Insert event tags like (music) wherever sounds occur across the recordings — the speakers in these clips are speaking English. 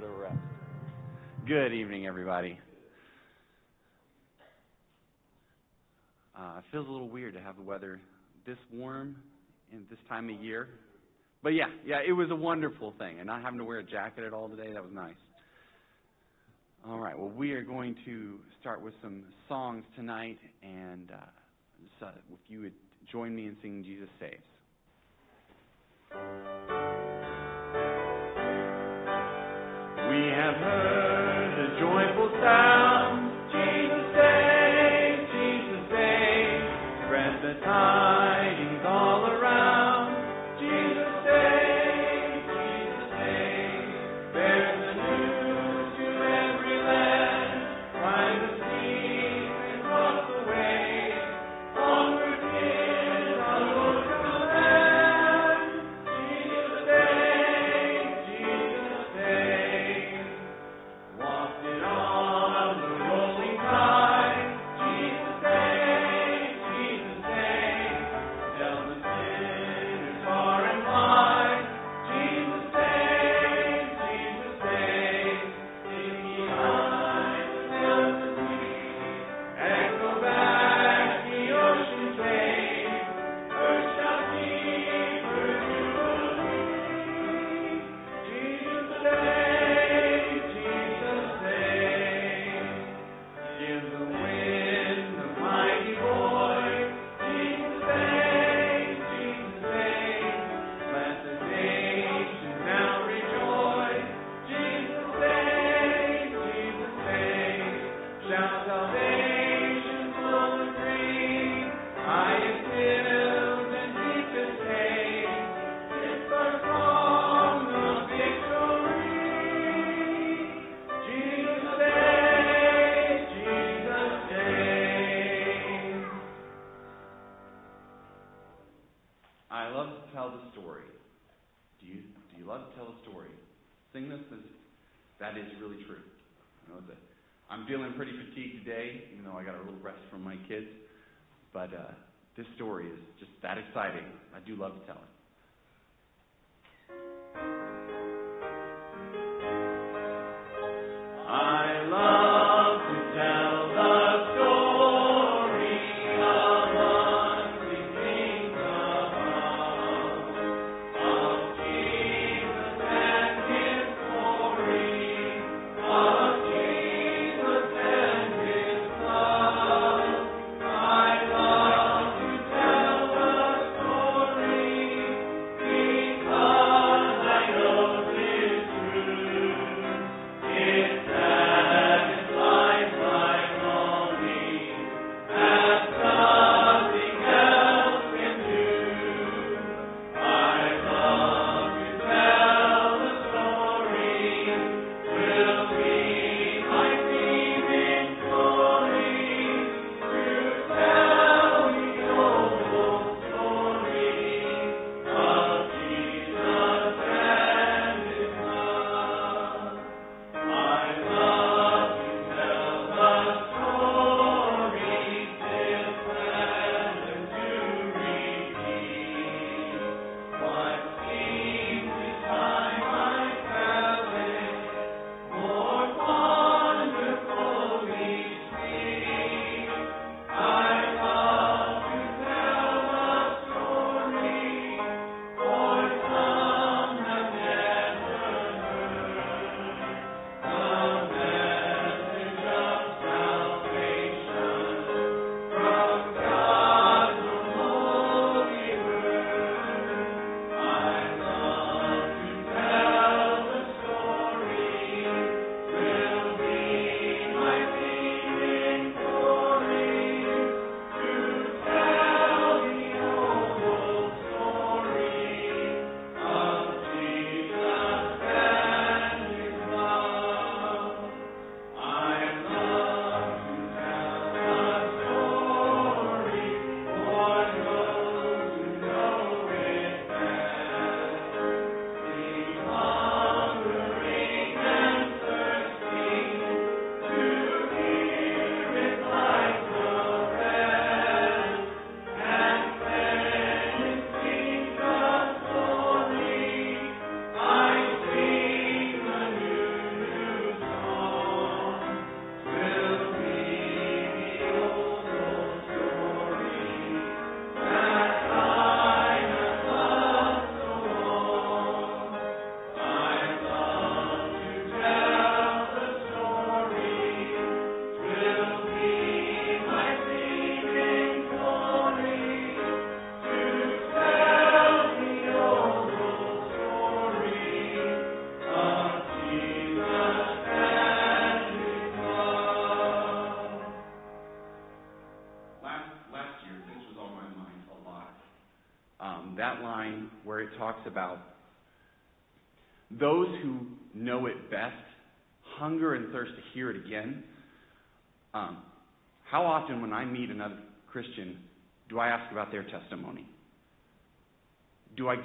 bit of rest. Good evening, everybody. Uh, it feels a little weird to have the weather this warm in this time of year. But yeah, yeah, it was a wonderful thing. And not having to wear a jacket at all today, that was nice. All right, well, we are going to start with some songs tonight. And uh, so if you would join me in singing Jesus Saves. heard the joyful sound.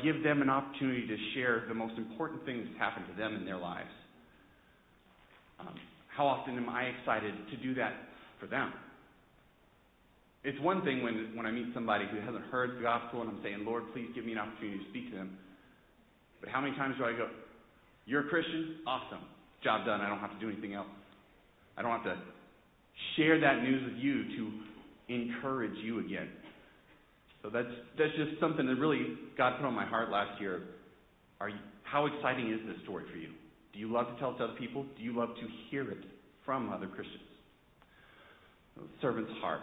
Give them an opportunity to share the most important things that happened to them in their lives? Um, how often am I excited to do that for them? It's one thing when, when I meet somebody who hasn't heard the gospel and I'm saying, Lord, please give me an opportunity to speak to them. But how many times do I go, You're a Christian? Awesome. Job done. I don't have to do anything else. I don't have to share that news with you to encourage you again. So that's that's just something that really God put on my heart last year. Are you, how exciting is this story for you? Do you love to tell it to other people? Do you love to hear it from other Christians? servant's heart.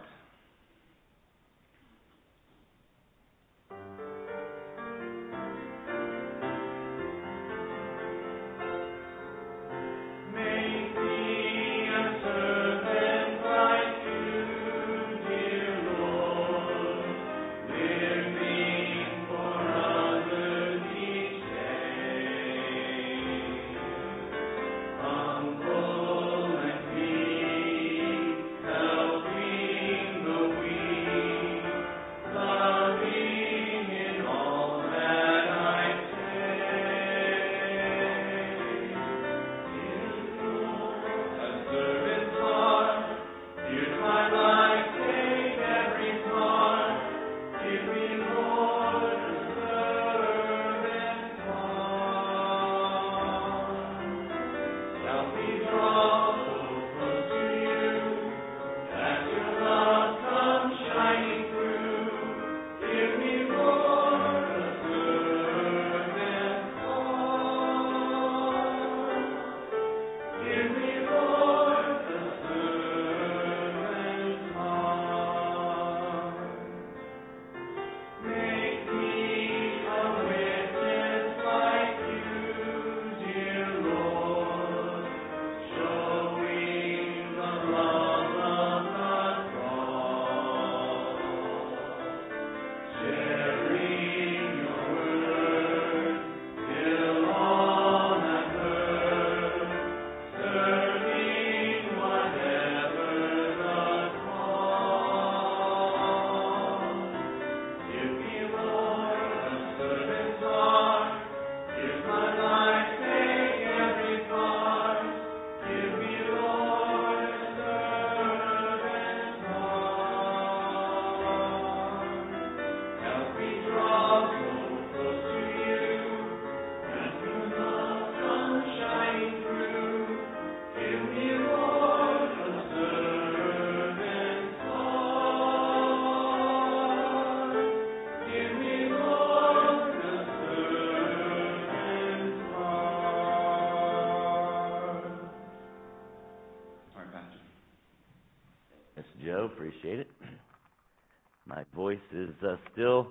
Uh, still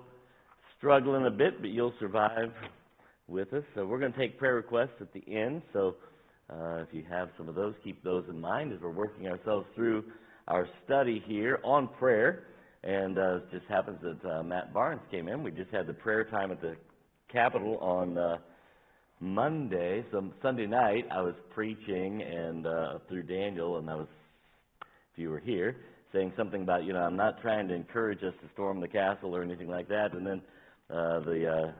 struggling a bit, but you'll survive with us. So we're going to take prayer requests at the end. So uh, if you have some of those, keep those in mind as we're working ourselves through our study here on prayer. And uh, it just happens that uh, Matt Barnes came in. We just had the prayer time at the Capitol on uh, Monday. So Sunday night, I was preaching and uh, through Daniel, and I was, if you were here, saying something about, you know, I'm not trying to encourage us to storm the castle or anything like that. And then uh, the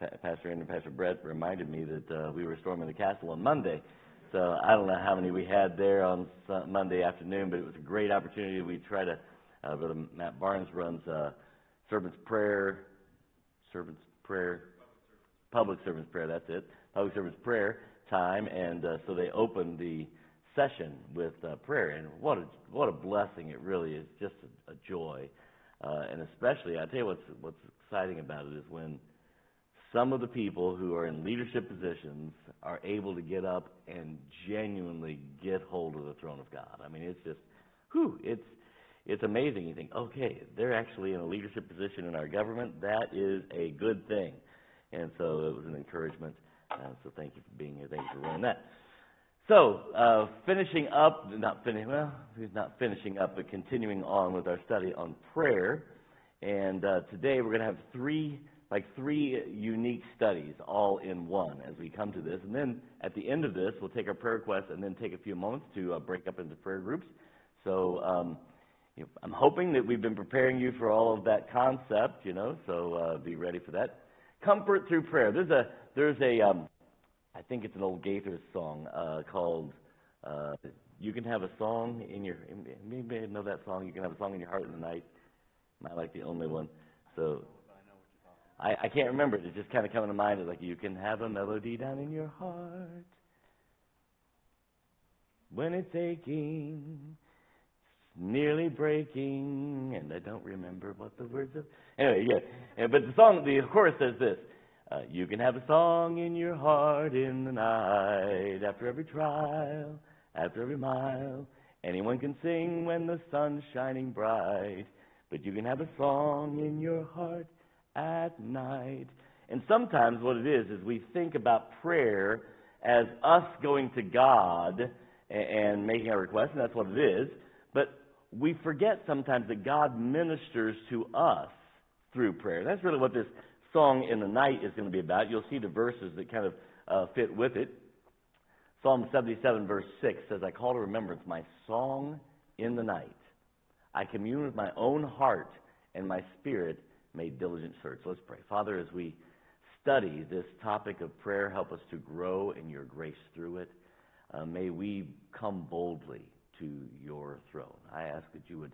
uh, Pastor and Pastor Brett reminded me that uh, we were storming the castle on Monday. So I don't know how many we had there on Monday afternoon, but it was a great opportunity. We try to, uh, Brother Matt Barnes runs uh, servant's prayer, servant's prayer, public servant's prayer. That's it, public servant's prayer time, and uh, so they opened the session with uh, prayer, and what a what a blessing it really is, just a, a joy, uh, and especially I tell you what's what's exciting about it is when some of the people who are in leadership positions are able to get up and genuinely get hold of the throne of God. I mean, it's just, whew, it's it's amazing. You think, okay, they're actually in a leadership position in our government. That is a good thing, and so it was an encouragement. Uh, so thank you for being here. Thank you for running that. So, uh, finishing up, not finishing, well, not finishing up, but continuing on with our study on prayer. And uh, today we're going to have three like three unique studies all in one as we come to this. And then at the end of this, we'll take our prayer requests and then take a few moments to uh, break up into prayer groups. So um, you know, I'm hoping that we've been preparing you for all of that concept, you know, so uh, be ready for that. Comfort through prayer. There's a, there's a um, I think it's an old Gaither song uh, called uh, "You Can Have a Song in Your." Maybe know that song. You can have a song in your heart in the night. Not like the only one. So I, I can't remember it. It just kind of coming to mind. It's like you can have a melody down in your heart when it's aching, nearly breaking, and I don't remember what the words of. Anyway, yeah. But the song, the chorus says this. Uh, you can have a song in your heart in the night after every trial, after every mile. Anyone can sing when the sun's shining bright, but you can have a song in your heart at night. And sometimes what it is is we think about prayer as us going to God and, making our request, and that's what it is. But we forget sometimes that God ministers to us through prayer. That's really what this song in the night is going to be about. You'll see the verses that kind of uh, fit with it. Psalm 77, verse 6 says, I call to remembrance my song in the night. I commune with my own heart, and my spirit made diligent search. Let's pray. Father, as we study this topic of prayer, help us to grow in your grace through it. Uh, may we come boldly to your throne. I ask that you would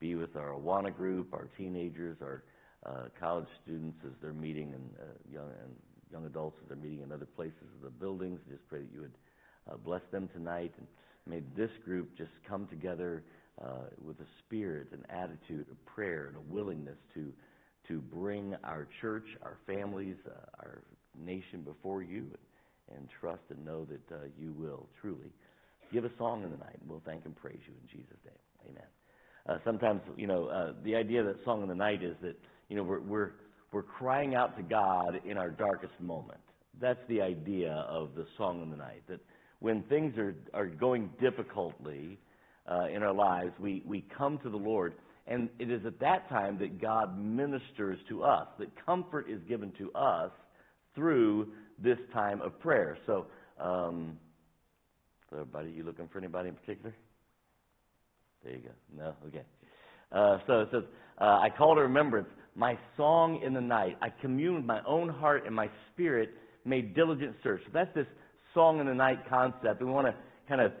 be with our Awana group, our teenagers, our uh, college students as they're meeting and uh, young and young adults as they're meeting in other places of the buildings. Just pray that you would uh, bless them tonight and may this group just come together uh, with a spirit, an attitude of prayer, and a willingness to to bring our church, our families, uh, our nation before you, and, and trust and know that uh, you will truly give a song in the night. We'll thank and praise you in Jesus' name. Amen. Sometimes, you know, the idea that song in the night is that you know, we're, we're, we're crying out to God in our darkest moment. That's the idea of the song of the night. That when things are, are going difficultly uh, in our lives, we, we come to the Lord. And it is at that time that God ministers to us, that comfort is given to us through this time of prayer. So, um, everybody, you looking for anybody in particular? There you go. No? Okay. Uh, so it says, uh, I call to remembrance my song in the night. I commune with my own heart and my spirit made diligent search. So that's this song in the night concept. We want to kind of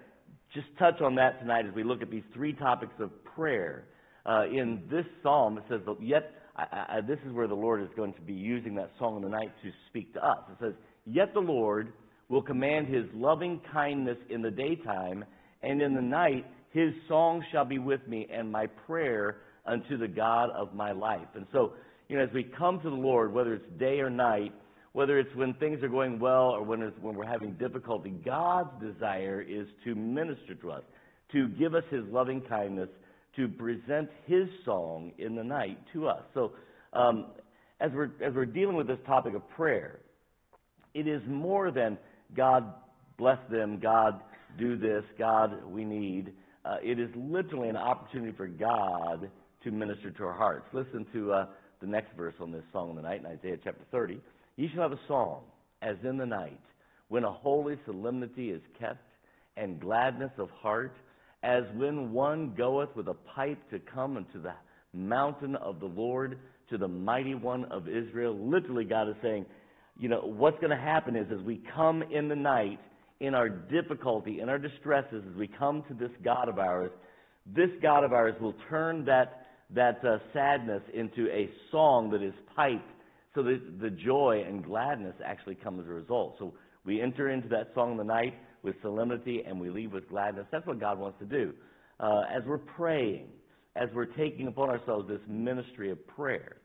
just touch on that tonight as we look at these three topics of prayer. Uh, in this psalm, it says, Yet, I, I, this is where the Lord is going to be using that song in the night to speak to us. It says, Yet the Lord will command his loving kindness in the daytime, and in the night his song shall be with me, and my prayer unto the God of my life. And so, you know, as we come to the Lord, whether it's day or night, whether it's when things are going well or when, when we're having difficulty, God's desire is to minister to us, to give us His loving kindness, to present His song in the night to us. So, um, as we're as we're dealing with this topic of prayer, it is more than God bless them, God do this, God we need. Uh, it is literally an opportunity for God to minister to our hearts. Listen to uh, the next verse on this song of the night in Isaiah chapter 30. Ye shall have a song, as in the night, when a holy solemnity is kept, and gladness of heart, as when one goeth with a pipe to come unto the mountain of the Lord, to the mighty one of Israel. Literally, God is saying, you know, what's going to happen is as we come in the night, in our difficulty, in our distresses, as we come to this God of ours, this God of ours will turn that that uh, sadness into a song that is piped so that the joy and gladness actually come as a result. So we enter into that song of the night with solemnity and we leave with gladness. That's what God wants to do. Uh, as we're praying, as we're taking upon ourselves this ministry of prayer,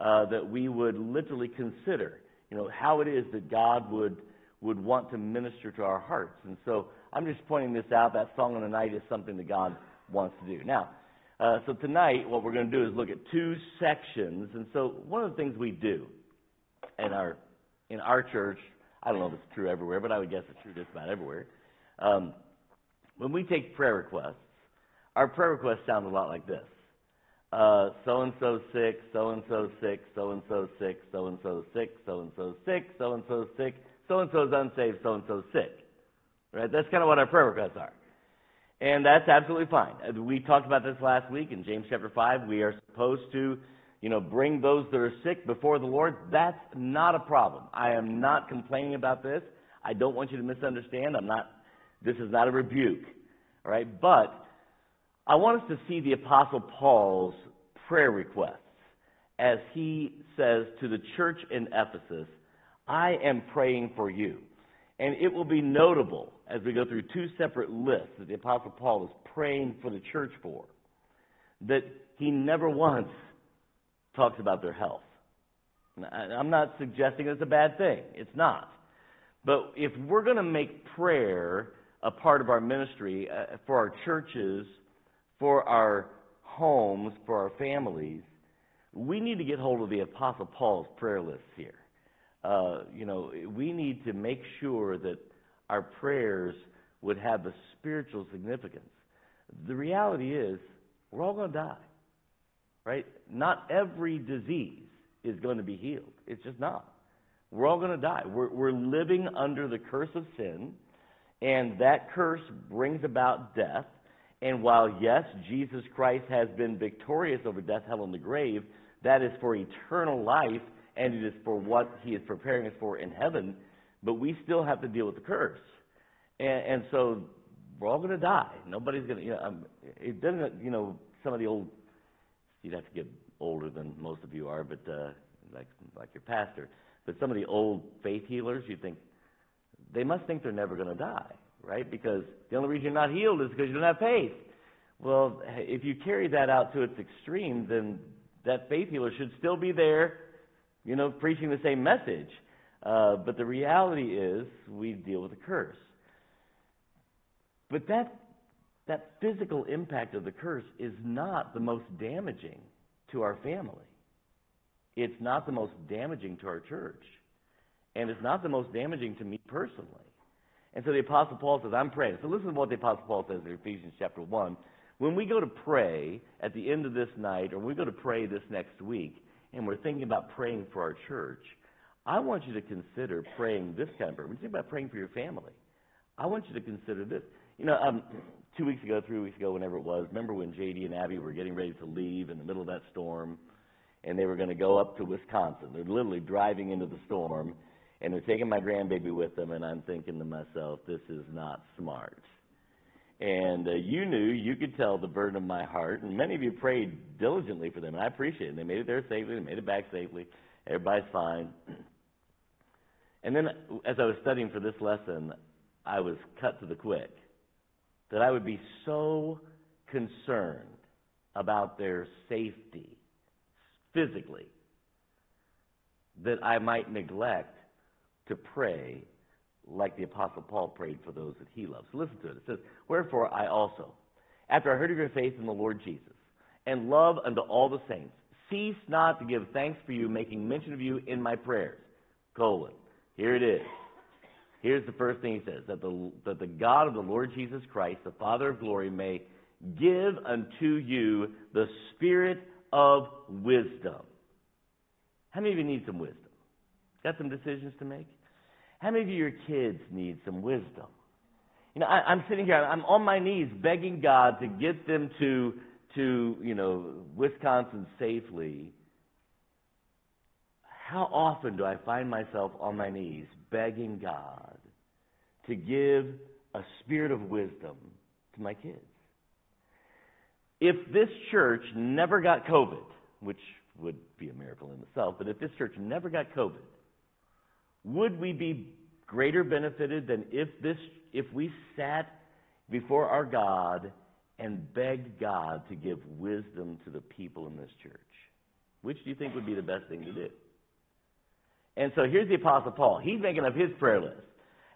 uh, that we would literally consider, you know, how it is that God would would want to minister to our hearts. And so I'm just pointing this out. That song of the night is something that God wants to do. Now, uh, so tonight, what we're going to do is look at two sections. And so one of the things we do in our in our church, I don't know if it's true everywhere, but I would guess it's true just about everywhere. Um, when we take prayer requests, our prayer requests sound a lot like this. so and so sick, so and so sick, so and so sick, so and so sick, so and so sick, so and so sick, so and so's unsaved, so and so sick. Right? That's kind of what our prayer requests are. And that's absolutely fine. Uh, We talked about this last week in James chapter 5. We are supposed to, you know, bring those that are sick before the Lord. That's not a problem. I am not complaining about this. I don't want you to misunderstand. I'm not, this is not a rebuke. All right? But I want us to see the Apostle Paul's prayer requests as he says to the church in Ephesus, I am praying for you. And it will be notable as we go through two separate lists that the Apostle Paul is praying for the church for, that he never once talks about their health. I'm not suggesting it's a bad thing. It's not. But if we're going to make prayer a part of our ministry uh, for our churches, for our homes, for our families, we need to get hold of the Apostle Paul's prayer list here. Uh, you know, we need to make sure that our prayers would have a spiritual significance. The reality is, we're all going to die, right? Not every disease is going to be healed. It's just not. We're all going to die. We're, we're living under the curse of sin, and that curse brings about death. And while, yes, Jesus Christ has been victorious over death, hell, and the grave, that is for eternal life, and it is for what he is preparing us for in heaven. But we still have to deal with the curse. And, and so we're all going to die. Nobody's going to, you know, um, it doesn't, you know, some of the old, you'd have to get older than most of you are, but uh, like, like your pastor. But some of the old faith healers, you think, they must think they're never going to die, right? Because the only reason you're not healed is because you don't have faith. Well, if you carry that out to its extreme, then that faith healer should still be there, you know, preaching the same message. Uh, but the reality is, we deal with the curse. But that, that physical impact of the curse is not the most damaging to our family. It's not the most damaging to our church. And it's not the most damaging to me personally. And so the Apostle Paul says, I'm praying. So listen to what the Apostle Paul says in Ephesians chapter 1. When we go to pray at the end of this night, or when we go to pray this next week, and we're thinking about praying for our church, I want you to consider praying this kind of prayer. When you think about praying for your family, I want you to consider this. You know, um, two weeks ago, three weeks ago, whenever it was, remember when JD and Abby were getting ready to leave in the middle of that storm, and they were going to go up to Wisconsin. They're literally driving into the storm, and they're taking my grandbaby with them, and I'm thinking to myself, this is not smart. And uh, you knew, you could tell the burden of my heart, and many of you prayed diligently for them, and I appreciate it. They made it there safely, they made it back safely, everybody's fine. (clears throat) And then, as I was studying for this lesson, I was cut to the quick that I would be so concerned about their safety physically that I might neglect to pray like the Apostle Paul prayed for those that he loves. Listen to it. It says, Wherefore I also, after I heard of your faith in the Lord Jesus, and love unto all the saints, cease not to give thanks for you, making mention of you in my prayers. Colon. Here it is. Here's the first thing he says that the, that the God of the Lord Jesus Christ, the Father of glory, may give unto you the spirit of wisdom. How many of you need some wisdom? Got some decisions to make? How many of your kids, need some wisdom? You know, I, I'm sitting here, I'm on my knees begging God to get them to, to, you know, Wisconsin safely. How often do I find myself on my knees begging God to give a spirit of wisdom to my kids? If this church never got COVID, which would be a miracle in itself, but if this church never got COVID, would we be greater benefited than if this if we sat before our God and begged God to give wisdom to the people in this church? Which do you think would be the best thing to do? And so here's the Apostle Paul. He's making up his prayer list.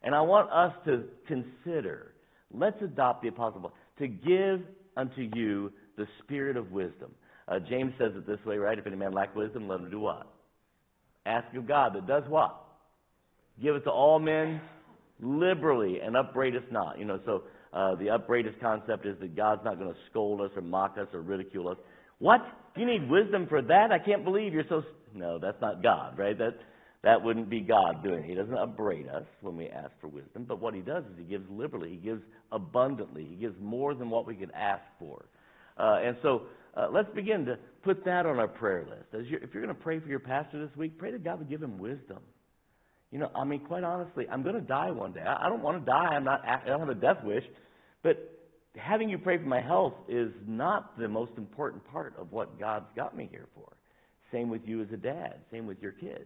And I want us to consider, let's adopt the Apostle Paul, to give unto you the spirit of wisdom. Uh, James says it this way, right? If any man lack wisdom, let him do what? Ask of God that does what? Give it to all men liberally and upbraid us not. You know, so uh, the upbraid us concept is that God's not going to scold us or mock us or ridicule us. What? You need wisdom for that? I can't believe you're so. No, that's not God, right? That that wouldn't be God doing. it. He doesn't upbraid us when we ask for wisdom, but what He does is He gives liberally. He gives abundantly. He gives more than what we could ask for. Uh, and so uh, let's begin to put that on our prayer list. As you're, if you're going to pray for your pastor this week, pray that God would give him wisdom. You know, I mean, quite honestly, I'm going to die one day. I don't want to die. I'm not. I don't have a death wish, but having you pray for my health is not the most important part of what God's got me here for. Same with you as a dad. Same with your kids.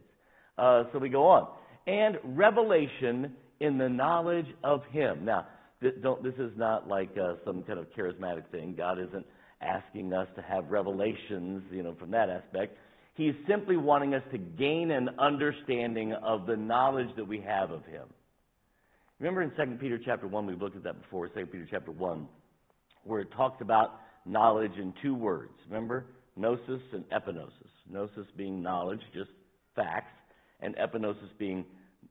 Uh, so we go on. And revelation in the knowledge of Him. Now, this, don't, this is not like uh, some kind of charismatic thing. God isn't asking us to have revelations, you know, from that aspect. He's simply wanting us to gain an understanding of the knowledge that we have of Him. Remember in 2 Peter chapter 1, we've looked at that before, 2 Peter chapter 1, where it talks about knowledge in two words. Remember? Gnosis and epignosis. Gnosis being knowledge, just facts, and epignosis being,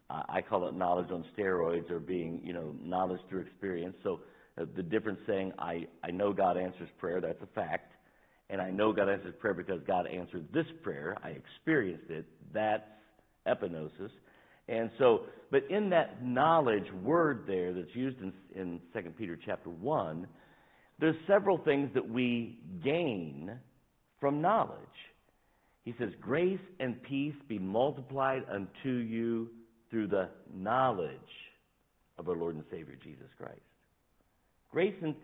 I call it knowledge on steroids or being, you know, knowledge through experience. So uh, the difference saying, I, I know God answers prayer, that's a fact. And I know God answers prayer because God answered this prayer. I experienced it. That's epignosis. And so, but in that knowledge word there that's used in, in 2 Peter chapter 1, there's several things that we gain from knowledge. He says, Grace and peace be multiplied unto you through the knowledge of our Lord and Savior Jesus Christ. Grace and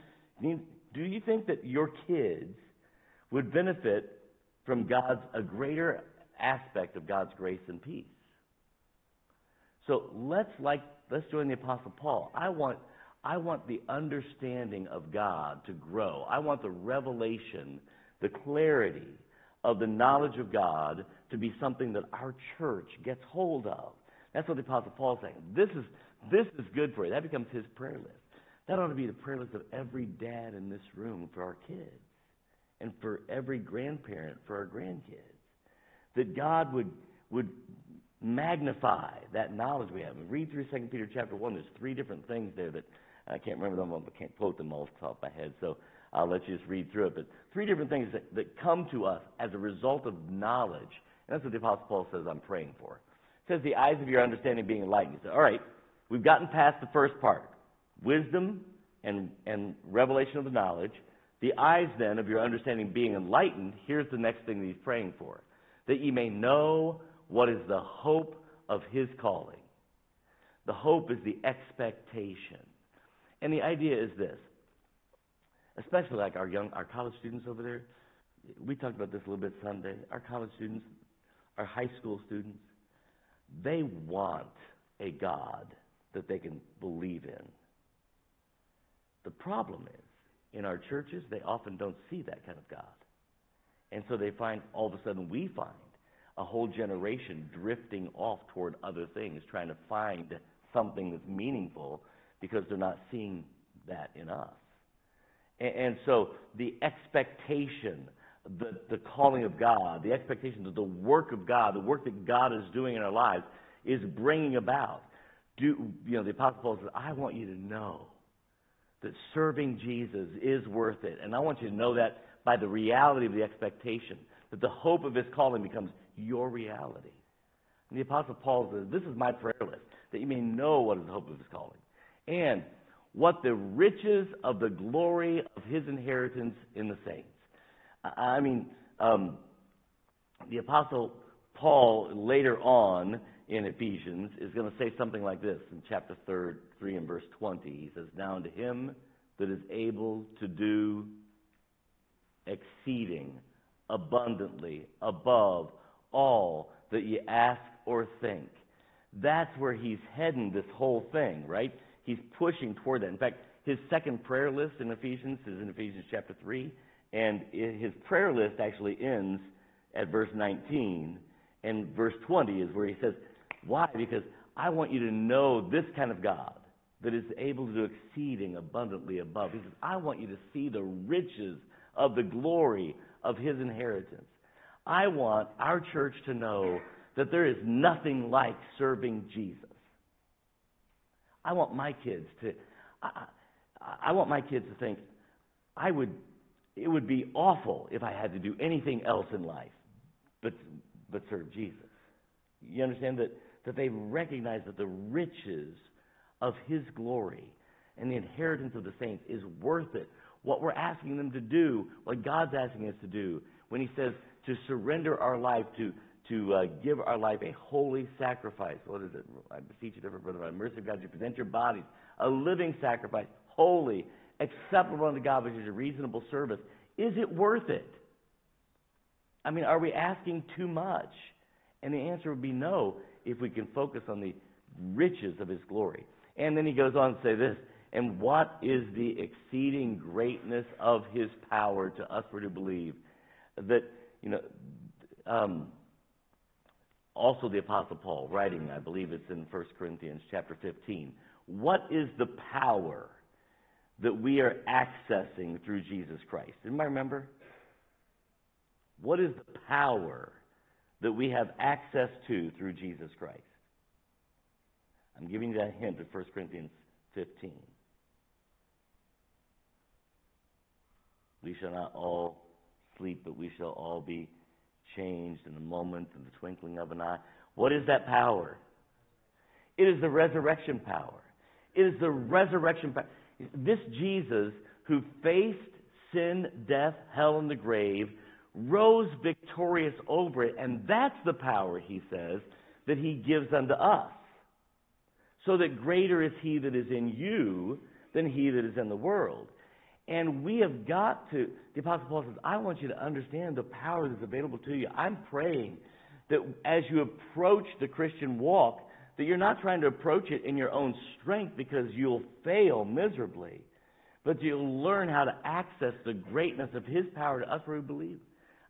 do you think that your kids would benefit from God's a greater aspect of God's grace and peace? So let's like let's join the Apostle Paul. I want I want the understanding of God to grow. I want the revelation, the clarity of the knowledge of God to be something that our church gets hold of. That's what the Apostle Paul is saying. This is this is good for you. That becomes his prayer list. That ought to be the prayer list of every dad in this room for our kids and for every grandparent for our grandkids. That God would would magnify that knowledge we have. And read through 2 Peter chapter 1. There's three different things there that I can't remember them all, I can't quote them all off the top of my head, so I'll let you just read through it. But three different things that, that come to us as a result of knowledge. And that's what the Apostle Paul says I'm praying for. It says, the eyes of your understanding being enlightened. He said, all right, we've gotten past the first part wisdom and, and revelation of the knowledge. The eyes, then, of your understanding being enlightened, here's the next thing that he's praying for that ye may know what is the hope of his calling. The hope is the expectation. And the idea is this, especially like our young, our college students over there. We talked about this a little bit Sunday. Our college students, our high school students, they want a God that they can believe in. The problem is, in our churches, they often don't see that kind of God. And so they find, all of a sudden, we find a whole generation drifting off toward other things, trying to find something that's meaningful because they're not seeing that in us. And, and so the expectation, the, the calling of God, the expectation that the work of God, the work that God is doing in our lives, is bringing about. Do, you know, the Apostle Paul says, I want you to know that serving Jesus is worth it. And I want you to know that by the reality of the expectation, that the hope of his calling becomes your reality. And the Apostle Paul says, This is my prayer list, that you may know what is the hope of his calling, and what the riches of the glory of his inheritance in the saints. I mean, um, the Apostle Paul later on in Ephesians is going to say something like this in chapter 3, 3 and verse 20. He says, Now unto him that is able to do exceeding abundantly above all that you ask or think. That's where he's heading this whole thing, right? He's pushing toward that. In fact, his second prayer list in Ephesians is in Ephesians chapter 3, and his prayer list actually ends at verse 19, and verse 20 is where he says, Why? Because I want you to know this kind of God that is able to do exceeding abundantly above. He says, I want you to see the riches of the glory of his inheritance. I want our church to know that there is nothing like serving Jesus. I want my kids to, I, I, I want my kids to think, I would, it would be awful if I had to do anything else in life but, but serve Jesus. You understand that, that they recognize that the riches of His glory and the inheritance of the saints is worth it. What we're asking them to do, what God's asking us to do, when He says to surrender our life, to, to uh, give our life a holy sacrifice. What is it? I beseech you, therefore, brother, by the mercy of God, to present your bodies a living sacrifice, holy, acceptable unto God, which is a reasonable service. Is it worth it? I mean, are we asking too much? And the answer would be no if we can focus on the riches of His glory. And then he goes on to say this and what is the exceeding greatness of his power to us who believe? That, you know, um, also the Apostle Paul writing, I believe it's in 1 Corinthians chapter 15. What is the power that we are accessing through Jesus Christ? Anybody remember? What is the power that we have access to through Jesus Christ? I'm giving you that hint of 1 Corinthians 15. We shall not all sleep, but we shall all be changed in a moment, in the twinkling of an eye. What is that power? It is the resurrection power. It is the resurrection power. This Jesus who faced sin, death, hell, and the grave rose victorious over it, and that's the power, he says, that he gives unto us. So that greater is he that is in you than he that is in the world. And we have got to, the Apostle Paul says, I want you to understand the power that's available to you. I'm praying that as you approach the Christian walk, that you're not trying to approach it in your own strength because you'll fail miserably, but you'll learn how to access the greatness of His power to us who believe.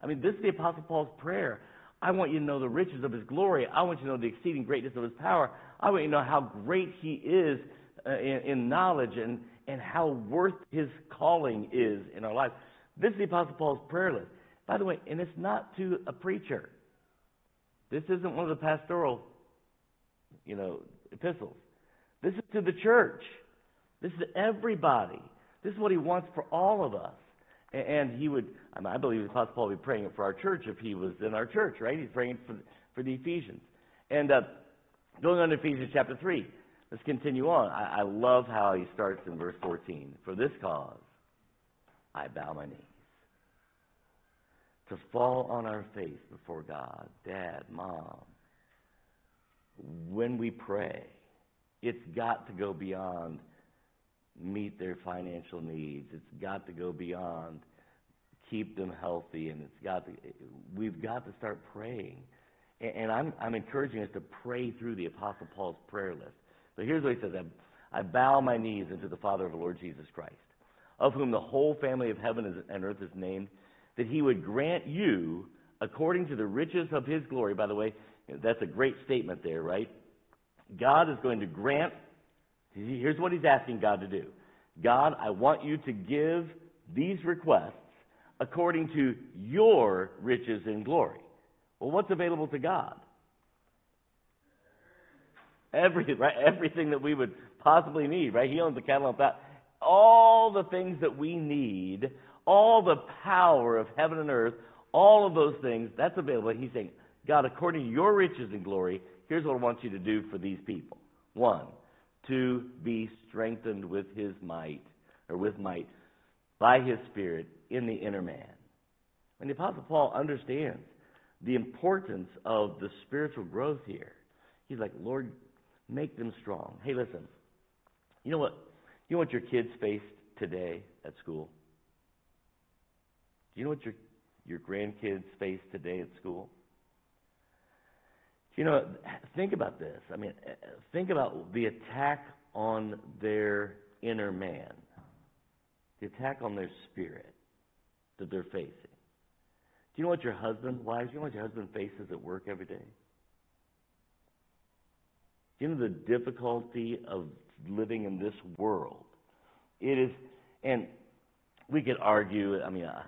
I mean, this is the Apostle Paul's prayer. I want you to know the riches of His glory. I want you to know the exceeding greatness of His power. I want you to know how great He is uh, in, in knowledge and, and how worth his calling is in our life. This is the Apostle Paul's prayer list. By the way, and it's not to a preacher. This isn't one of the pastoral, you know, epistles. This is to the church. This is to everybody. This is what he wants for all of us. And he would, I, believe the Apostle Paul would be praying for our church if he was in our church, right? He's praying for, for the Ephesians. And uh, going on to Ephesians chapter 3. Let's continue on. I, I love how he starts in verse 14. For this cause, I bow my knees. To fall on our face before God, dad, mom. When we pray, it's got to go beyond meet their financial needs. It's got to go beyond keep them healthy, and it's got to, we've got to start praying. And, I'm, I'm encouraging us to pray through the Apostle Paul's prayer list. So here's what he says I bow my knees unto the Father of the Lord Jesus Christ, of whom the whole family of heaven and earth is named, that he would grant you, according to the riches of his glory. By the way, that's a great statement there, right? God is going to grant, here's what he's asking God to do God, I want you to give these requests according to your riches and glory. Well, what's available to God? Every, right, everything that we would possibly need, right? He owns the cattle on that. All the things that we need, all the power of heaven and earth, all of those things, that's available. He's saying, God, according to your riches and glory, here's what I want you to do for these people. One, to be strengthened with his might, or with might, by his Spirit in the inner man. And the Apostle Paul understands the importance of the spiritual growth here. He's like, Lord, Make them strong. Hey, listen. You know what? You know what your kids faced today at school? Do you know what your your grandkids face today at school? You know, think about this. I mean, think about the attack on their inner man, the attack on their spirit that they're facing. Do you know what your husband, wives, you know what your husband faces at work every day? Do you know the difficulty of living in this world? It is, and we could argue, I mean, uh,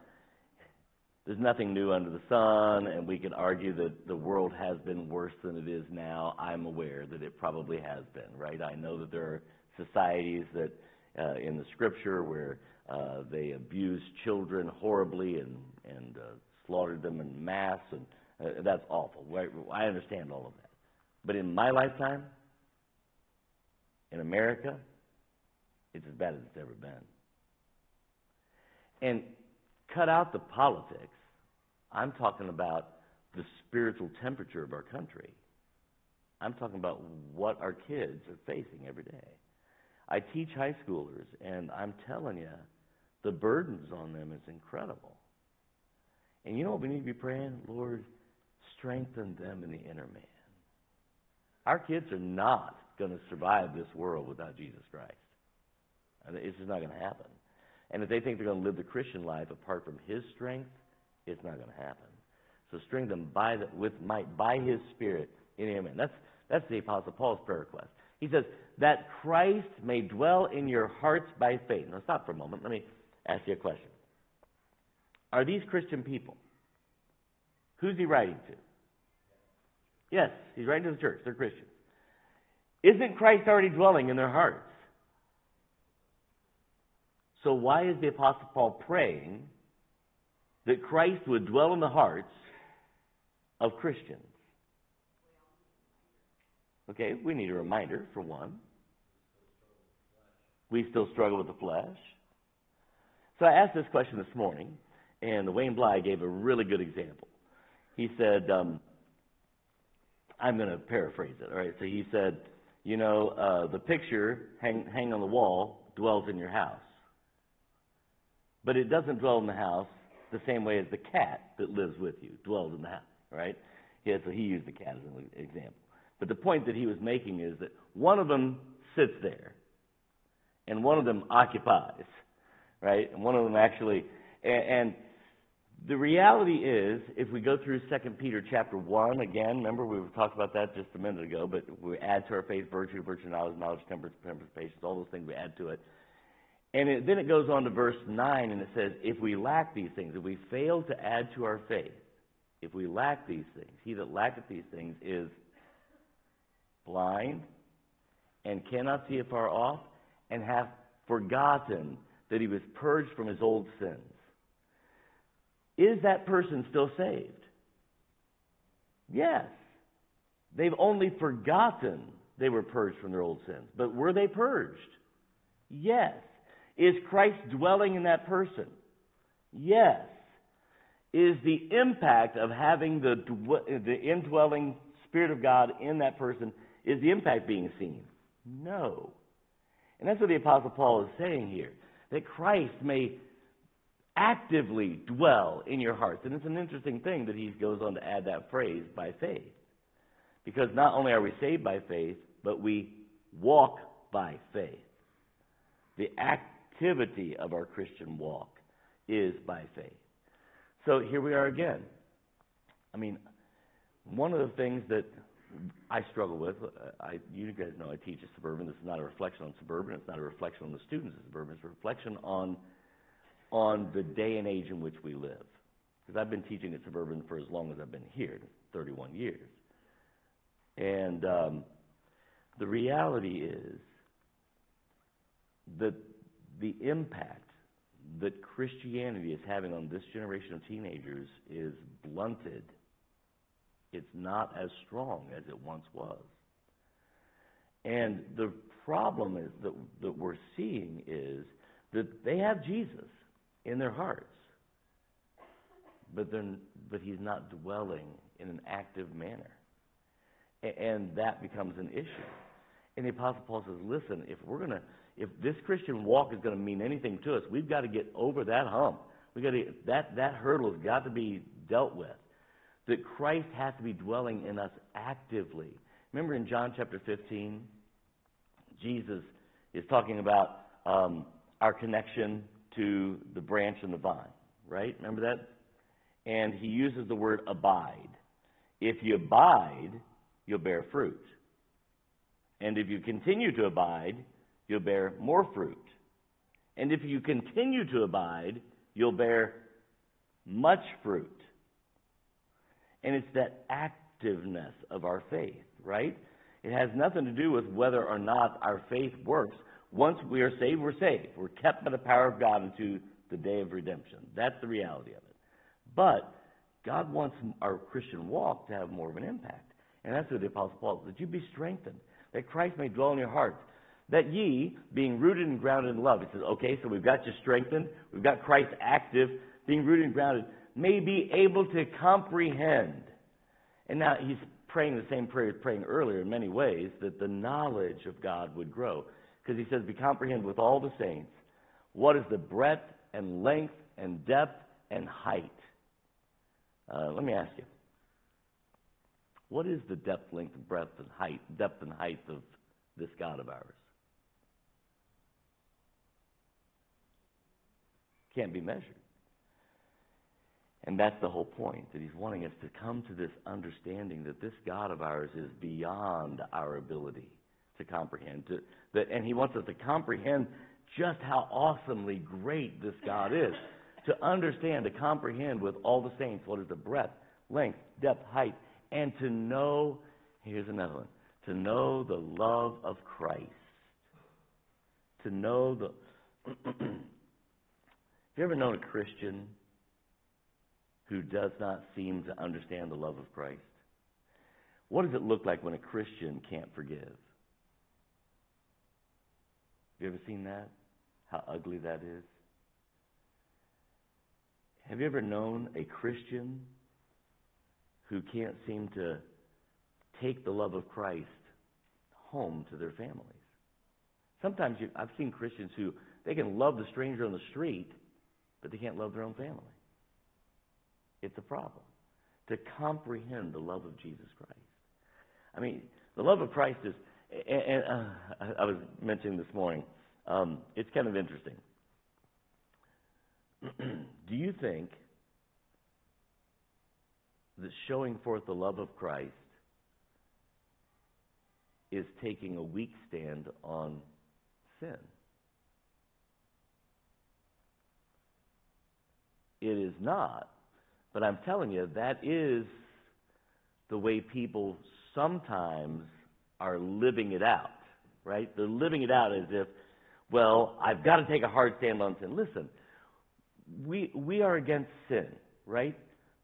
there's nothing new under the sun, and we could argue that the world has been worse than it is now. I'm aware that it probably has been, right? I know that there are societies that, uh, in the scripture, where uh, they abused children horribly and, and uh, slaughtered them in mass, and uh, that's awful. I understand all of that. But in my lifetime, in America, it's as bad as it's ever been. And cut out the politics. I'm talking about the spiritual temperature of our country. I'm talking about what our kids are facing every day. I teach high schoolers, and I'm telling you, the burdens on them is incredible. And you know what we need to be praying? Lord, strengthen them in the inner man. Our kids are not going to survive this world without Jesus Christ. It's just not going to happen. And if they think they're going to live the Christian life apart from His strength, it's not going to happen. So strengthen them by the, with might by His Spirit in Him. And that's that's the Apostle Paul's prayer request. He says that Christ may dwell in your hearts by faith. Now stop for a moment. Let me ask you a question. Are these Christian people? Who's he writing to? Yes, he's writing to the church. They're Christians. Isn't Christ already dwelling in their hearts? So why is the Apostle Paul praying that Christ would dwell in the hearts of Christians? Okay, we need a reminder, for one. We still struggle with the flesh. So I asked this question this morning, and Wayne Bly gave a really good example. He said, um, I'm going to paraphrase it. All right, so he said, you know, uh, the picture hang, hang on the wall dwells in your house, but it doesn't dwell in the house the same way as the cat that lives with you dwells in the house, right? Yeah, so he used the cat as an example. But the point that he was making is that one of them sits there, and one of them occupies, right? And one of them actually, and, and the reality is, if we go through 2 Peter chapter 1, again, remember we talked about that just a minute ago, but we add to our faith virtue, virtue, knowledge, knowledge, temperance, temperance, patience, all those things we add to it. And it, then it goes on to verse 9, and it says, If we lack these things, if we fail to add to our faith, if we lack these things, he that lacketh these things is blind, and cannot see afar off, and hath forgotten that he was purged from his old sins. Is that person still saved? Yes. They've only forgotten they were purged from their old sins. But were they purged? Yes. Is Christ dwelling in that person? Yes. Is the impact of having the, the indwelling Spirit of God in that person is the impact being seen? No. And that's what the Apostle Paul is saying here that Christ may actively dwell in your hearts. And it's an interesting thing that he goes on to add that phrase by faith. Because not only are we saved by faith, but we walk by faith. The activity of our Christian walk is by faith. So here we are again. I mean, one of the things that I struggle with. Uh, I, you guys know I teach at Suburban. This is not a reflection on Suburban. It's not a reflection on the students at Suburban. It's a reflection on on the day and age in which we live. Because I've been teaching at Suburban for as long as I've been here, 31 years. And um, the reality is that the impact that Christianity is having on this generation of teenagers is blunted it's not as strong as it once was. And the problem is that, that we're seeing is that they have Jesus in their hearts, but, but he's not dwelling in an active manner. And that becomes an issue. And the Apostle Paul says, listen, if we're going to, if this Christian walk is going to mean anything to us, we've got to get over that hump. We got to that that hurdle has got to be dealt with that Christ has to be dwelling in us actively. Remember in John chapter 15, Jesus is talking about um, our connection to the branch and the vine, right? Remember that? And he uses the word abide. If you abide, you'll bear fruit. And if you continue to abide, you'll bear more fruit. And if you continue to abide, you'll bear much fruit. And it's that activeness of our faith, right? It has nothing to do with whether or not our faith works. once we are saved, we're saved. We're kept by the power of God unto the day of redemption. That's the reality of it. But God wants our Christian walk to have more of an impact. And that's what the Apostle Paul says, that you be strengthened, that Christ may dwell in your hearts. That ye, being rooted and grounded in love, he says, okay, so we've got you strengthened, we've got Christ active, being rooted and grounded, may be able to comprehend. And now he's praying the same prayer he was praying earlier in many ways, that the knowledge of God would grow. Because he says, be comprehend with all the saints what is the breadth and length and depth and height. Uh, let me ask you, what is the depth, length, breadth and height, depth and height of this God of ours? Can't be measured. And that's the whole point, that he's wanting us to come to this understanding that this God of ours is beyond our ability to comprehend. To, that, and he wants us to comprehend just how awesomely great this God is. to understand, to comprehend with all the saints what is the breadth, length, depth, height, and to know, here's another one, to know the love of Christ. To know the. (clears throat) Have you ever known a Christian who does not seem to understand the love of Christ? What does it look like when a Christian can't forgive? Have you ever seen that? How ugly that is? Have you ever known a Christian who can't seem to take the love of Christ home to their families? Sometimes you, I've seen Christians who they can love the stranger on the street, but they can't love their own family. It's a problem to comprehend the love of Jesus Christ. I mean, the love of Christ is, and, uh, I was mentioning this morning, um, it's kind of interesting. (clears throat) Do you think that showing forth the love of Christ is taking a weak stand on sin? It is not. But I'm telling you, that is the way people sometimes are living it out, right? They're living it out as if, well, I've got to take a hard stand on sin. Listen, we, we are against sin, right?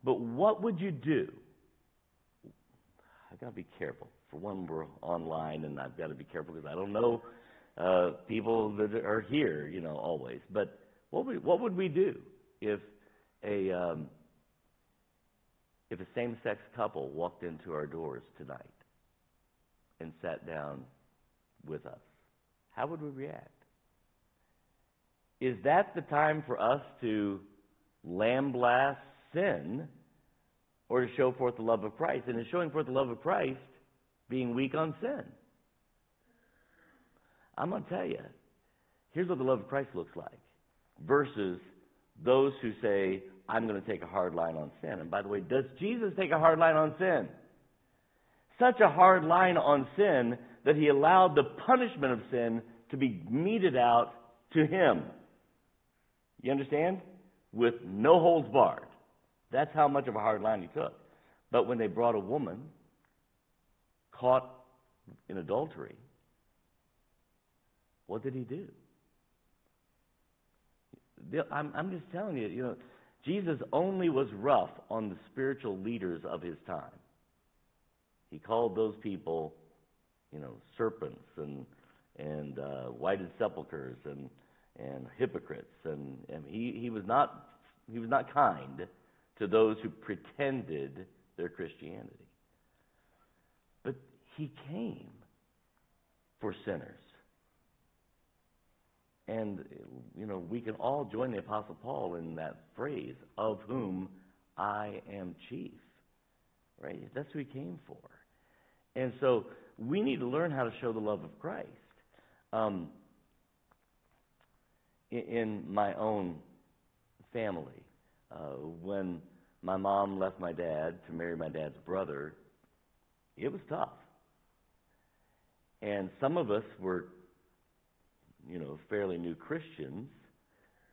But what would you do? I've got to be careful. For one, we're online, and I've got to be careful because I don't know uh, people that are here, you know, always. But what would, what would we do if a um, if a same-sex couple walked into our doors tonight and sat down with us? How would we react? Is that the time for us to lamb sin or to show forth the love of Christ? And in showing forth the love of Christ, being weak on sin. I'm going to tell you, here's what the love of Christ looks like versus those who say, I'm going to take a hard line on sin. And by the way, does Jesus take a hard line on sin? Such a hard line on sin that he allowed the punishment of sin to be meted out to him. You understand? With no holds barred. That's how much of a hard line he took. But when they brought a woman caught in adultery, what did he do? I'm, I'm just telling you, you know, Jesus only was rough on the spiritual leaders of his time. He called those people, you know, serpents and and uh, whited sepulchres and and hypocrites, and, and he he was not he was not kind to those who pretended their Christianity. But he came for sinners. And, you know, we can all join the Apostle Paul in that phrase, of whom I am chief. Right? That's who he came for. And so we need to learn how to show the love of Christ. Um, in, my own family, uh, when my mom left my dad to marry my dad's brother, it was tough. And some of us were you know, fairly new Christians,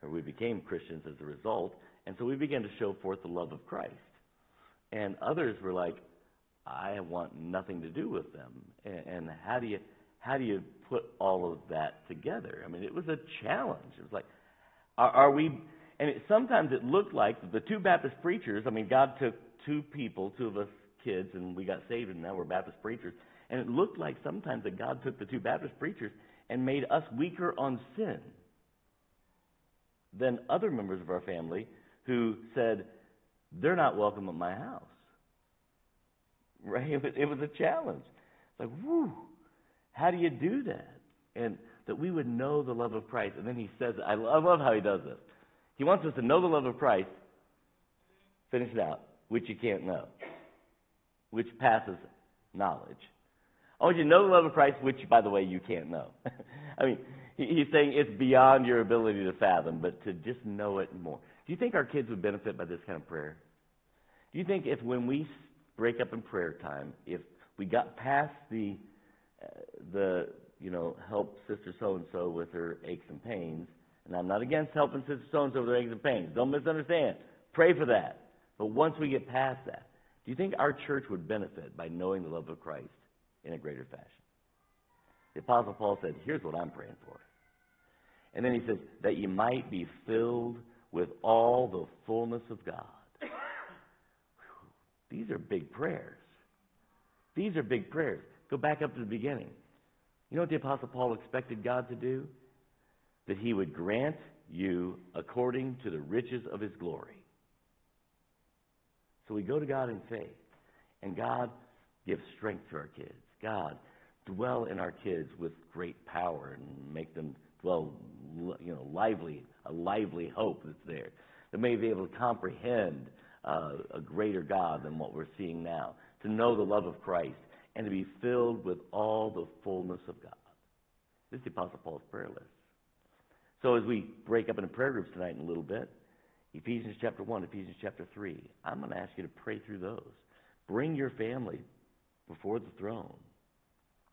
or we became Christians as a result, and so we began to show forth the love of Christ. And others were like, I want nothing to do with them. And, and how do you how do you put all of that together? I mean, it was a challenge. It was like, are, are we? And it, sometimes it looked like the two Baptist preachers. I mean, God took two people, two of us kids, and we got saved, and now we're Baptist preachers. And it looked like sometimes that God took the two Baptist preachers and made us weaker on sin than other members of our family who said, they're not welcome at my house. Right? (laughs) It was, it was a challenge. It's like, whoo, how do you do that? And that we would know the love of Christ. And then he says, I love, I love how he does this. He wants us to know the love of Christ, finish it out, which you can't know, which passes knowledge. I want you to know the love of Christ, which, by the way, you can't know. (laughs) I mean, he's saying it's beyond your ability to fathom, but to just know it more. Do you think our kids would benefit by this kind of prayer? Do you think if when we break up in prayer time, if we got past the uh, the you know help sister so and so with her aches and pains, and I'm not against helping sister so and so with her aches and pains. Don't misunderstand. Pray for that. But once we get past that, do you think our church would benefit by knowing the love of Christ in a greater fashion? The Apostle Paul said, Here's what I'm praying for. And then he says, That you might be filled with all the fullness of God. These are big prayers. These are big prayers. Go back up to the beginning. You know what the Apostle Paul expected God to do? That he would grant you according to the riches of his glory. So we go to God in faith, and God gives strength to our kids. God, dwell in our kids with great power and make them dwell, you know, lively, a lively hope that's there. That may be able to comprehend uh, a greater God than what we're seeing now, to know the love of Christ, and to be filled with all the fullness of God. This is the Apostle Paul's prayer list. So as we break up into prayer groups tonight in a little bit, Ephesians chapter 1, Ephesians chapter 3, I'm going to ask you to pray through those. Bring your family before the throne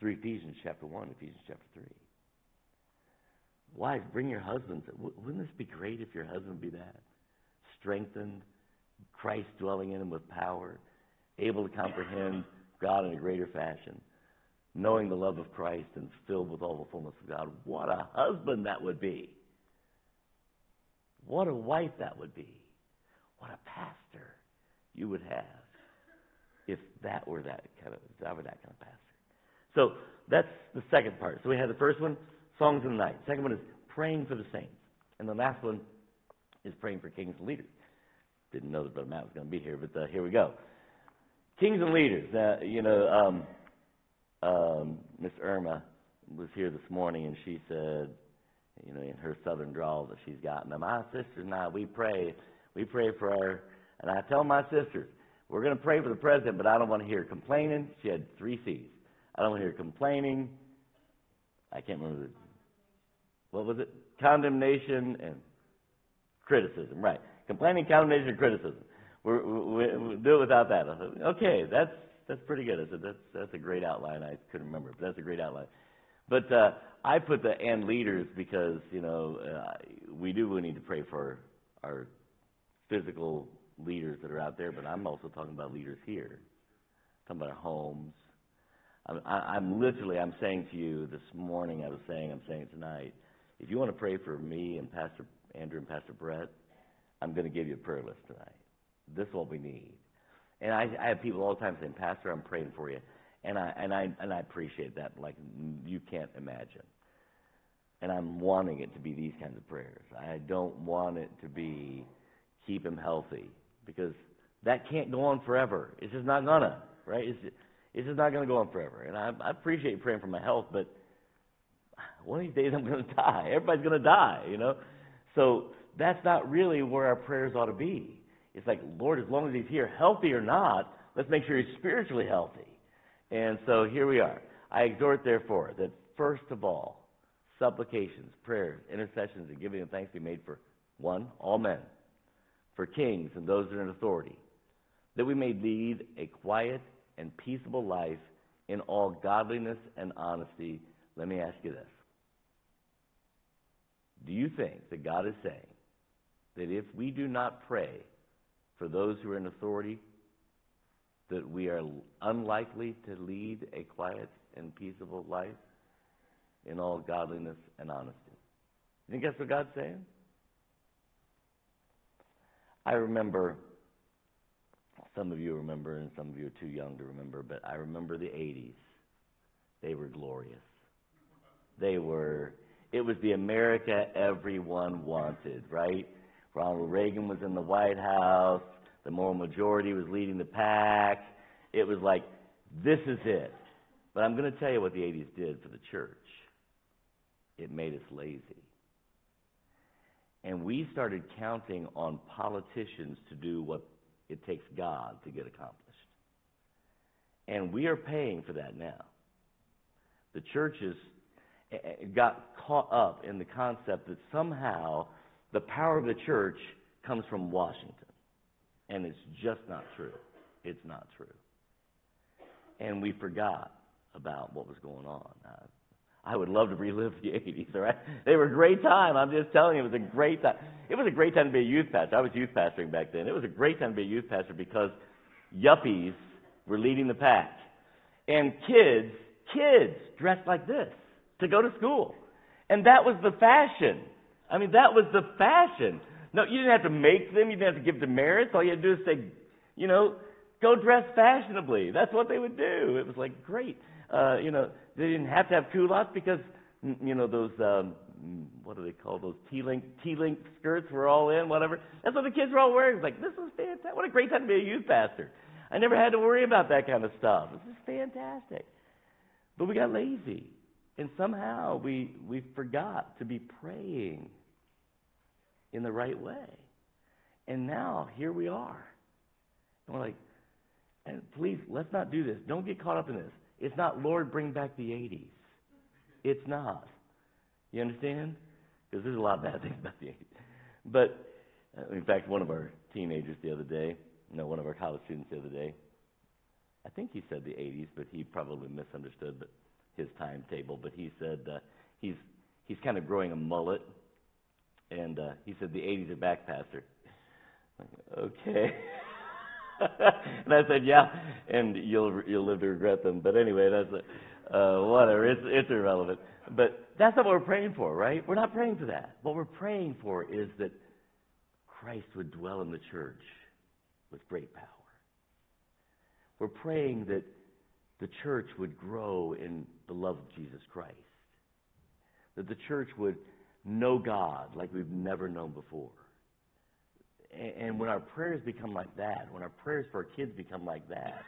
through Ephesians chapter 1, Ephesians chapter 3. Wives, bring your husbands. Wouldn't this be great if your husband be that? Strengthened, Christ dwelling in him with power, able to comprehend God in a greater fashion, knowing the love of Christ and filled with all the fullness of God. What a husband that would be. What a wife that would be. What a pastor you would have if that were that kind of if that were that kind of pastor. So that's the second part. So we had the first one, songs in the night. Second one is praying for the saints. And the last one is praying for kings and leaders. Didn't know that Brother Matt was going to be here, but uh, here we go. Kings and leaders. Uh, you know, um, um, Miss Irma was here this morning, and she said, you know, in her southern drawl that she's got. Now, my sisters and I, we pray. We pray for our, and I tell my sisters, we're going to pray for the president, but I don't want to hear complaining. She had three C's. I don't hear complaining. I can't remember the, what was it? Condemnation and criticism, right? Complaining, condemnation, and criticism. We're, we, we do it without that. I said, okay, that's that's pretty good. I said that's that's a great outline. I couldn't remember, but that's a great outline. But uh, I put the and leaders because you know uh, we do we need to pray for our physical leaders that are out there, but I'm also talking about leaders here, talking about our homes. I'm, I'm literally I'm saying to you this morning. I was saying I'm saying tonight. If you want to pray for me and Pastor Andrew and Pastor Brett, I'm going to give you a prayer list tonight. This is what we need. And I, I have people all the time saying, Pastor, I'm praying for you. And I, and, I, and I appreciate that like you can't imagine. And I'm wanting it to be these kinds of prayers. I don't want it to be keep him healthy because that can't go on forever. It's just not gonna, right? It's, it's just not gonna go on forever. And I, I appreciate praying for my health, but one of these days I'm gonna (laughs) die. Everybody's gonna die, you know? So that's not really where our prayers ought to be. It's like, Lord, as long as he's here, healthy or not, let's make sure he's spiritually healthy. And so here we are. I exhort, therefore, that first of all, supplications, prayers, intercessions, and giving of thanks be made for one, all men, for kings and those that are in authority, that we may lead a quiet and peaceable life in all godliness and honesty. Let me ask you this. Do you think that God is saying that if we do not pray for those who are in authority, that we are unlikely to lead a quiet and peaceable life? in all godliness and honesty. You think that's what God's saying? I remember, some of you remember, and some of you are too young to remember, but I remember the 80s. They were glorious. They were, it was the America everyone wanted, right? Ronald Reagan was in the White House, the moral majority was leading the pack. It was like, this is it. But I'm going to tell you what the 80s did for the church. It made us lazy. And we started counting on politicians to do what it takes God to get accomplished. And we are paying for that now. The churches eh, eh, got caught up in the concept that somehow the power of the church comes from Washington. And it's just not true. It's not true. And we forgot about what was going on. Uh, I would love to relive the 80s, all right? They were a great time. I'm just telling you, it was a great time. It was a great time to be a youth pastor. I was youth pastoring back then. It was a great time to be a youth pastor because yuppies were leading the pack. And kids, kids dressed like this to go to school. And that was the fashion. I mean, that was the fashion. No, you didn't have to make them. You didn't have to give demerits. All you had to do is say, you know, go dress fashionably. That's what they would do. It was like, great. Uh, you know, they didn't have to have culottes because, you know, those, um, what do they call those T-link, T-link skirts were all in, whatever. That's what the kids were all wearing. It's like, this is fantastic. What a great time to be a youth pastor. I never had to worry about that kind of stuff. This is fantastic. But we got lazy. And somehow we, we forgot to be praying in the right way. And now here we are. And we're like, and please, let's not do this. Don't get caught up in this. It's not, Lord, bring back the 80s. It's not. You understand? Because there's a lot of bad things about the 80s. But, uh, in fact, one of our teenagers the other day, no, one of our college students the other day, I think he said the 80s, but he probably misunderstood his timetable. But he said uh, he's he's kind of growing a mullet, and uh, he said the 80s are back, Pastor. okay. (laughs) (laughs) and I said, yeah, and you'll you'll live to regret them. But anyway, that's a, uh, whatever. It's it's irrelevant. But that's not what we're praying for, right? We're not praying for that. What we're praying for is that Christ would dwell in the church with great power. We're praying that the church would grow in the love of Jesus Christ. That the church would know God like we've never known before and when our prayers become like that, when our prayers for our kids become like that,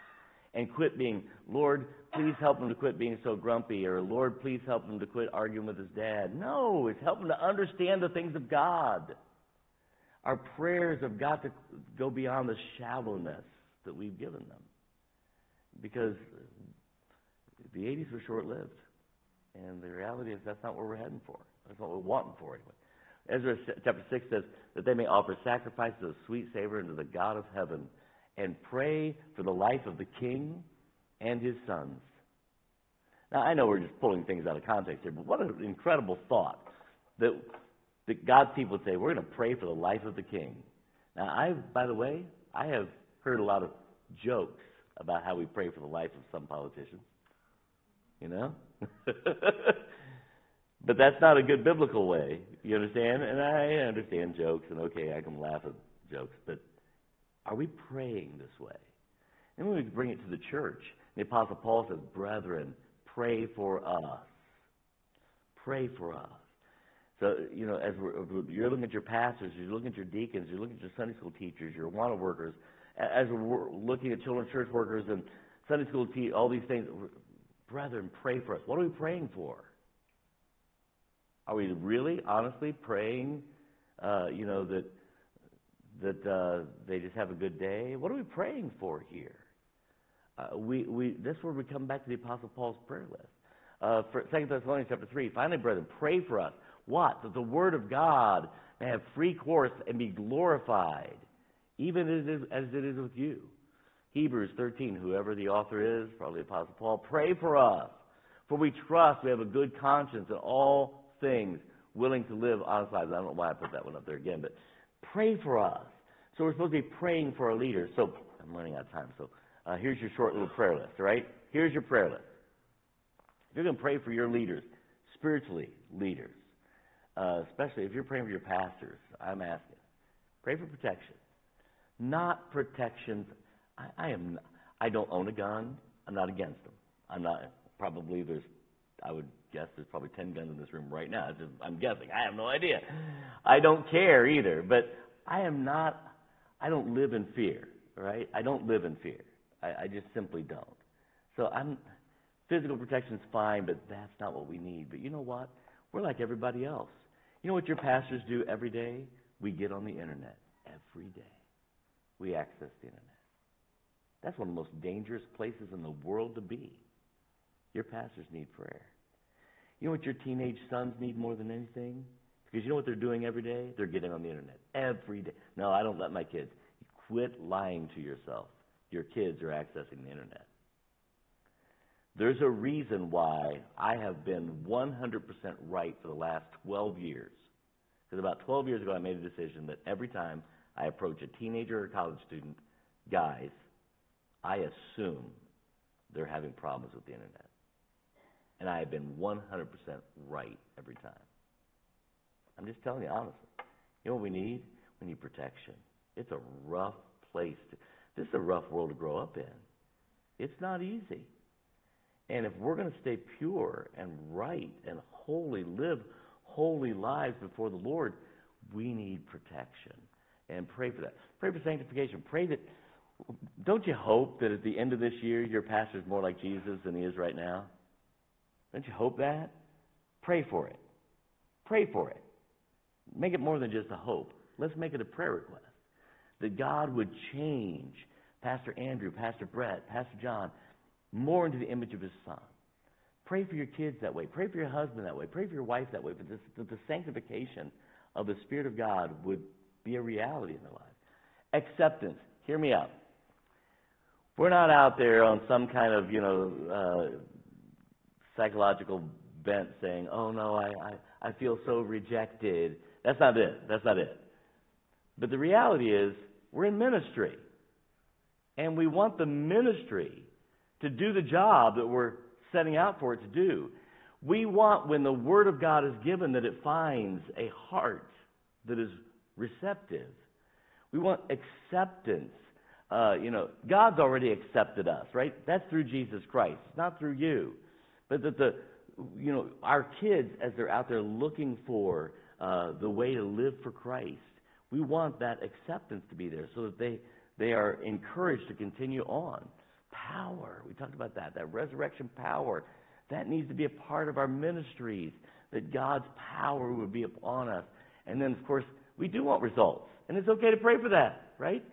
and quit being, Lord, please help him to quit being so grumpy, or Lord, please help him to quit arguing with his dad. No, it's help him to understand the things of God. Our prayers have got to go beyond the shallowness that we've given them. Because the 80s were short lived. And the reality is that's not what we're heading for. That's what we're wanting for anyway. Ezra chapter 6 says that they may offer sacrifices of sweet savor unto the God of heaven and pray for the life of the king and his sons. Now, I know we're just pulling things out of context here, but what an incredible thought that, that God's people would say, we're going to pray for the life of the king. Now, I, by the way, I have heard a lot of jokes about how we pray for the life of some politicians. You know? (laughs) But that's not a good biblical way. You understand? And I understand jokes, and okay, I can laugh at jokes, but are we praying this way? And when we bring it to the church, the Apostle Paul says, Brethren, pray for us. Pray for us. So, you know, as you're looking at your pastors, you're looking at your deacons, you're looking at your Sunday school teachers, your Awana workers, as we're looking at children's church workers and Sunday school teachers, all these things, brethren, pray for us. What are we praying for? Are we really, honestly praying, uh, you know, that that uh, they just have a good day? What are we praying for here? Uh, we, we, this is where we come back to the Apostle Paul's prayer list. Uh, for 2 Thessalonians chapter 3, finally, brethren, pray for us. What? That the Word of God may have free course and be glorified, even as it is, as it is with you. Hebrews 13, whoever the author is, probably Apostle Paul, pray for us. For we trust we have a good conscience in all things, willing to live honest lives. I don't know why I put that one up there again, but pray for us. So we're supposed to be praying for our leaders. So I'm running out of time. So uh, here's your short little prayer list, right? Here's your prayer list. You're going to pray for your leaders, spiritually, leaders, uh, especially if you're praying for your pastors, I'm asking, pray for protection. Not protections. I, I am. I don't own a gun. I'm not against them. I'm not. Probably there's. I would guess there's probably ten guns in this room right now. I'm guessing. I have no idea. I don't care either. But I am not. I don't live in fear. Right? I don't live in fear. I, I just simply don't. So I'm. Physical protection's fine, but that's not what we need. But you know what? We're like everybody else. You know what your pastors do every day? We get on the internet every day. We access the internet. That's one of the most dangerous places in the world to be. Your pastors need prayer. You know what your teenage sons need more than anything? Because you know what they're doing every day? They're getting on the internet every day. No, I don't let my kids. Quit lying to yourself. Your kids are accessing the internet. There's a reason why I have been 100% right for the last 12 years. Because about 12 years ago, I made a decision that every time I approach a teenager or college student, guys, I assume they're having problems with the internet. And I have been 100% right every time. I'm just telling you honestly. You know what we need? We need protection. It's a rough place. To, this is a rough world to grow up in. It's not easy. And if we're going to stay pure and right and holy, live holy lives before the Lord, we need protection. And pray for that. Pray for sanctification. Pray that. Don't you hope that at the end of this year your pastor is more like Jesus than he is right now? Don't you hope that? Pray for it. Pray for it. Make it more than just a hope. Let's make it a prayer request. That God would change Pastor Andrew, Pastor Brett, Pastor John, more into the image of his son. Pray for your kids that way. Pray for your husband that way. Pray for your wife that way. But this, that the sanctification of the Spirit of God would be a reality in their life. Acceptance. Hear me out. We're not out there on some kind of, you know, uh, psychological bent saying, oh no, I, I, I feel so rejected. That's not it. That's not it. But the reality is, we're in ministry. And we want the ministry to do the job that we're setting out for it to do. We want, when the Word of God is given, that it finds a heart that is receptive. We want acceptance. Uh, you know, God's already accepted us, right? That's through Jesus Christ, not through you. But that the, you know, our kids, as they're out there looking for uh, the way to live for Christ, we want that acceptance to be there so that they, they are encouraged to continue on power. We talked about that, that resurrection power. That needs to be a part of our ministries, that God's power would be upon us. And then, of course, we do want results. And it's okay to pray for that, right?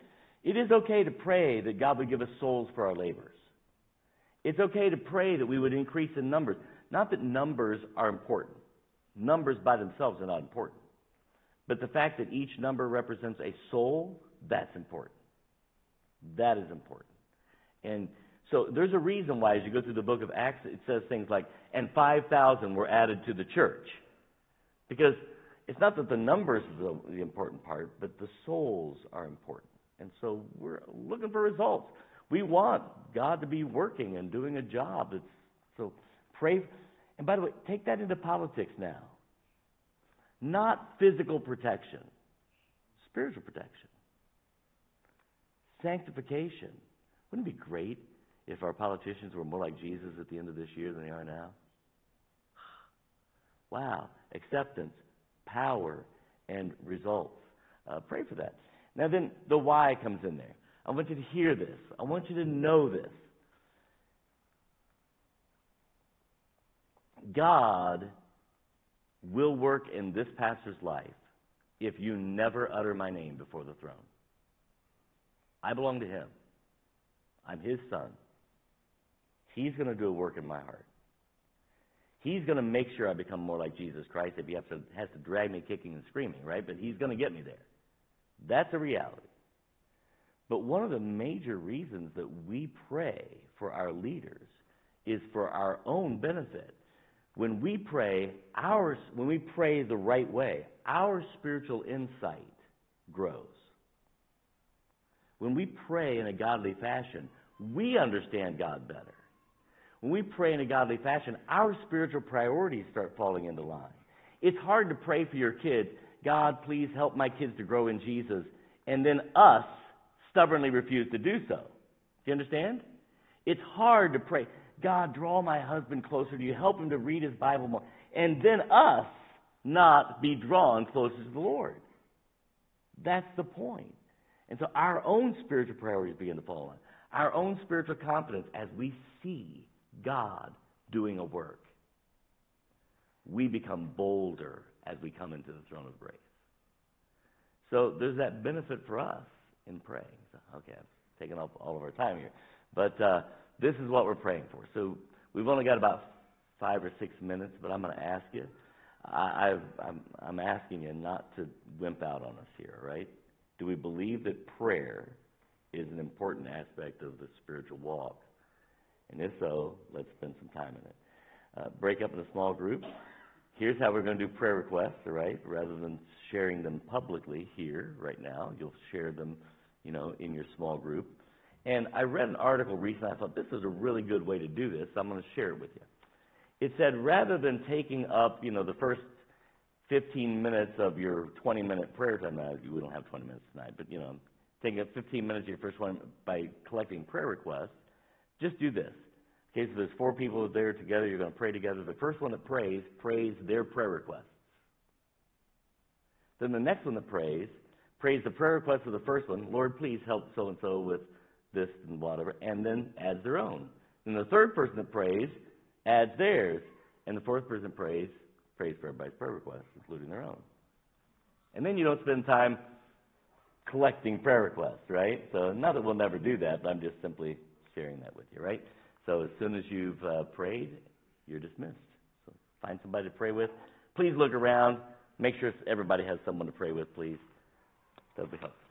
It is okay to pray that God would give us souls for our labors. It's okay to pray that we would increase in numbers. Not that numbers are important. Numbers by themselves are not important. But the fact that each number represents a soul, that's important. That is important. And so there's a reason why, as you go through the book of Acts, it says things like, and 5,000 were added to the church. Because it's not that the numbers are the, the important part, but the souls are important. And so we're looking for results. We want God to be working and doing a job. That's, so pray. And by the way, take that into politics now. Not physical protection, spiritual protection, sanctification. Wouldn't it be great if our politicians were more like Jesus at the end of this year than they are now? (sighs) Wow. Acceptance, power, and results. Uh, pray for that. Now, then the why comes in there. I want you to hear this. I want you to know this. God will work in this pastor's life if you never utter my name before the throne. I belong to him. I'm his son. He's going to do a work in my heart. He's going to make sure I become more like Jesus Christ if he has to, has to drag me kicking and screaming, right? But he's going to get me there. That's a reality. But one of the major reasons that we pray for our leaders is for our own benefit. When we pray, our, when we pray the right way, our spiritual insight grows. When we pray in a godly fashion, we understand God better. when we pray in a godly fashion, our spiritual priorities start falling into line. It's hard to pray for your kids, God, please help my kids to grow in Jesus, and then us stubbornly refuse to do so. Do you understand? It's hard to pray, God, draw my husband closer to you, help him to read his Bible more, and then us not be drawn closer to the Lord. That's the point. And so our own spiritual priorities begin to fall on. Our own spiritual confidence as we see God doing a work. We become bolder as we come into the throne of grace. So there's that benefit for us in praying. Okay, I've taken up all of our time here. But uh, this is what we're praying for. So we've only got about five or six minutes, but I'm going to ask you. I, I'm, I'm asking you not to wimp out on us here, right? Do we believe that prayer is an important aspect of the spiritual walk? And if so, let's spend some time in it. Uh, break up into small groups. Here's how we're going to do prayer requests, all right? Rather than sharing them publicly here right now, you'll share them, you know, in your small group. And I read an article recently. I thought this is a really good way to do this. I'm going to share it with you. It said rather than taking up, you know, the first 15 minutes of your 20 minute prayer time, now we don't have 20 minutes tonight, but, you know, taking up 15 minutes of your first one by collecting prayer requests, just do this. Okay, so there's four people there together, you're going to pray together. The first one that prays, prays their prayer requests. Then the next one that prays, prays the prayer request of the first one, Lord, please help so and so with this and whatever, and then adds their own. Then the third person that prays adds theirs, and the fourth person prays, prays for everybody's prayer requests, including their own. And then you don't spend time collecting prayer requests, right? So not that we'll never do that, but I'm just simply sharing that with you, right? So as soon as you've uh, prayed, you're dismissed. So find somebody to pray with. Please look around. Make sure everybody has someone to pray with, please. Be helpful.